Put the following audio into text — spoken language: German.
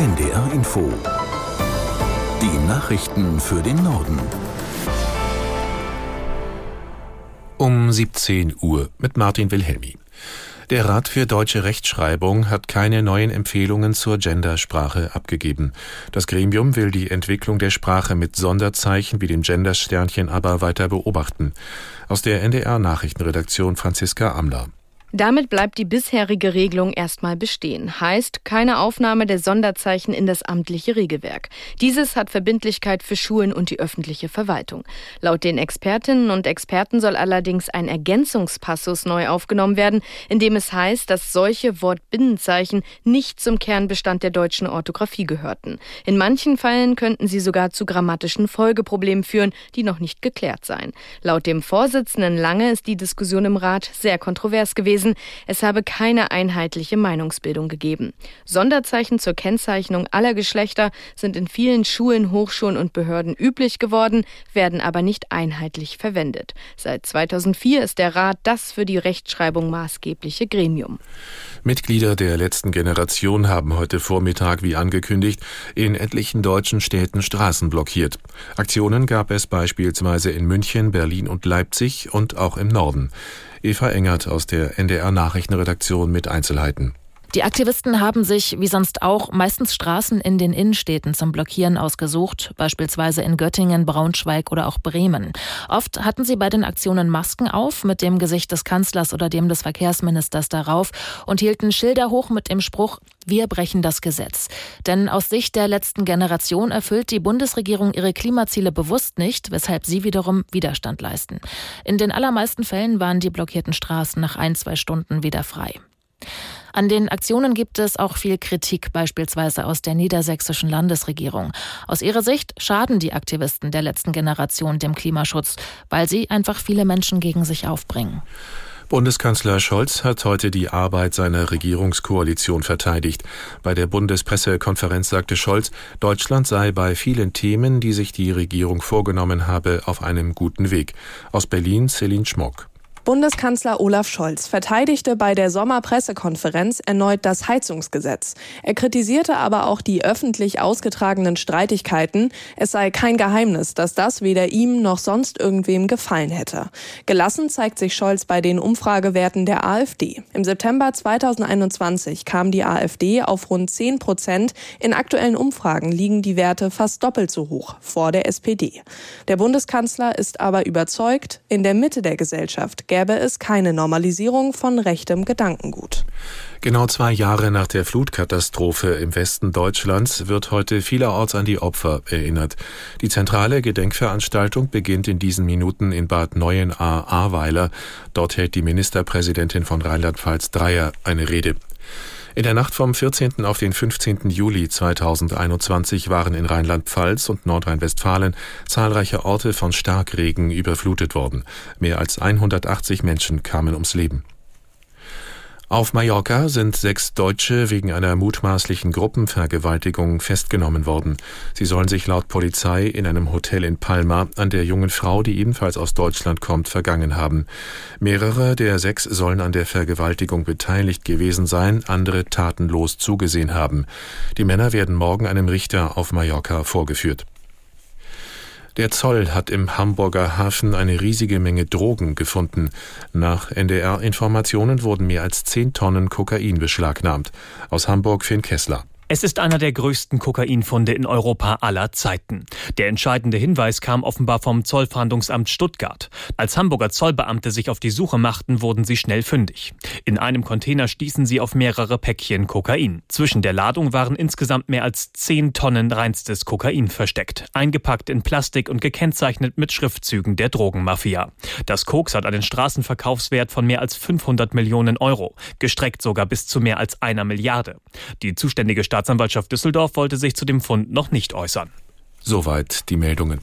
NDR Info. Die Nachrichten für den Norden. Um 17 Uhr mit Martin Wilhelmi. Der Rat für deutsche Rechtschreibung hat keine neuen Empfehlungen zur Gendersprache abgegeben. Das Gremium will die Entwicklung der Sprache mit Sonderzeichen wie dem Gendersternchen aber weiter beobachten. Aus der NDR Nachrichtenredaktion Franziska Amler. Damit bleibt die bisherige Regelung erstmal bestehen. Heißt keine Aufnahme der Sonderzeichen in das amtliche Regelwerk. Dieses hat Verbindlichkeit für Schulen und die öffentliche Verwaltung. Laut den Expertinnen und Experten soll allerdings ein Ergänzungspassus neu aufgenommen werden, in dem es heißt, dass solche Wortbinnenzeichen nicht zum Kernbestand der deutschen Orthographie gehörten. In manchen Fällen könnten sie sogar zu grammatischen Folgeproblemen führen, die noch nicht geklärt seien. Laut dem Vorsitzenden Lange ist die Diskussion im Rat sehr kontrovers gewesen gewesen, es habe keine einheitliche Meinungsbildung gegeben. Sonderzeichen zur Kennzeichnung aller Geschlechter sind in vielen Schulen, Hochschulen und Behörden üblich geworden, werden aber nicht einheitlich verwendet. Seit 2004 ist der Rat das für die Rechtschreibung maßgebliche Gremium. Mitglieder der letzten Generation haben heute Vormittag, wie angekündigt, in etlichen deutschen Städten Straßen blockiert. Aktionen gab es beispielsweise in München, Berlin und Leipzig und auch im Norden. Eva Engert aus der NDR Nachrichtenredaktion mit Einzelheiten. Die Aktivisten haben sich, wie sonst auch, meistens Straßen in den Innenstädten zum Blockieren ausgesucht, beispielsweise in Göttingen, Braunschweig oder auch Bremen. Oft hatten sie bei den Aktionen Masken auf, mit dem Gesicht des Kanzlers oder dem des Verkehrsministers darauf und hielten Schilder hoch mit dem Spruch, wir brechen das Gesetz. Denn aus Sicht der letzten Generation erfüllt die Bundesregierung ihre Klimaziele bewusst nicht, weshalb sie wiederum Widerstand leisten. In den allermeisten Fällen waren die blockierten Straßen nach ein, zwei Stunden wieder frei. An den Aktionen gibt es auch viel Kritik, beispielsweise aus der niedersächsischen Landesregierung. Aus ihrer Sicht schaden die Aktivisten der letzten Generation dem Klimaschutz, weil sie einfach viele Menschen gegen sich aufbringen. Bundeskanzler Scholz hat heute die Arbeit seiner Regierungskoalition verteidigt. Bei der Bundespressekonferenz sagte Scholz, Deutschland sei bei vielen Themen, die sich die Regierung vorgenommen habe, auf einem guten Weg. Aus Berlin Celine Schmock. Bundeskanzler Olaf Scholz verteidigte bei der Sommerpressekonferenz erneut das Heizungsgesetz. Er kritisierte aber auch die öffentlich ausgetragenen Streitigkeiten. Es sei kein Geheimnis, dass das weder ihm noch sonst irgendwem gefallen hätte. Gelassen zeigt sich Scholz bei den Umfragewerten der AfD. Im September 2021 kam die AfD auf rund 10 Prozent. In aktuellen Umfragen liegen die Werte fast doppelt so hoch vor der SPD. Der Bundeskanzler ist aber überzeugt, in der Mitte der Gesellschaft gäbe es keine Normalisierung von rechtem Gedankengut. Genau zwei Jahre nach der Flutkatastrophe im Westen Deutschlands wird heute vielerorts an die Opfer erinnert. Die zentrale Gedenkveranstaltung beginnt in diesen Minuten in Bad Neuenahr-Ahrweiler. Dort hält die Ministerpräsidentin von Rheinland-Pfalz Dreier eine Rede. In der Nacht vom 14. auf den 15. Juli 2021 waren in Rheinland-Pfalz und Nordrhein-Westfalen zahlreiche Orte von Starkregen überflutet worden. Mehr als 180 Menschen kamen ums Leben. Auf Mallorca sind sechs Deutsche wegen einer mutmaßlichen Gruppenvergewaltigung festgenommen worden. Sie sollen sich laut Polizei in einem Hotel in Palma an der jungen Frau, die ebenfalls aus Deutschland kommt, vergangen haben. Mehrere der sechs sollen an der Vergewaltigung beteiligt gewesen sein, andere tatenlos zugesehen haben. Die Männer werden morgen einem Richter auf Mallorca vorgeführt. Der Zoll hat im Hamburger Hafen eine riesige Menge Drogen gefunden. Nach NDR-Informationen wurden mehr als 10 Tonnen Kokain beschlagnahmt. Aus Hamburg Finn Kessler. Es ist einer der größten Kokainfunde in Europa aller Zeiten. Der entscheidende Hinweis kam offenbar vom Zollfahndungsamt Stuttgart. Als Hamburger Zollbeamte sich auf die Suche machten, wurden sie schnell fündig. In einem Container stießen sie auf mehrere Päckchen Kokain. Zwischen der Ladung waren insgesamt mehr als 10 Tonnen reinstes Kokain versteckt, eingepackt in Plastik und gekennzeichnet mit Schriftzügen der Drogenmafia. Das Koks hat einen Straßenverkaufswert von mehr als 500 Millionen Euro, gestreckt sogar bis zu mehr als einer Milliarde. Die zuständige Stadt Staatsanwaltschaft Düsseldorf wollte sich zu dem Fund noch nicht äußern. Soweit die Meldungen.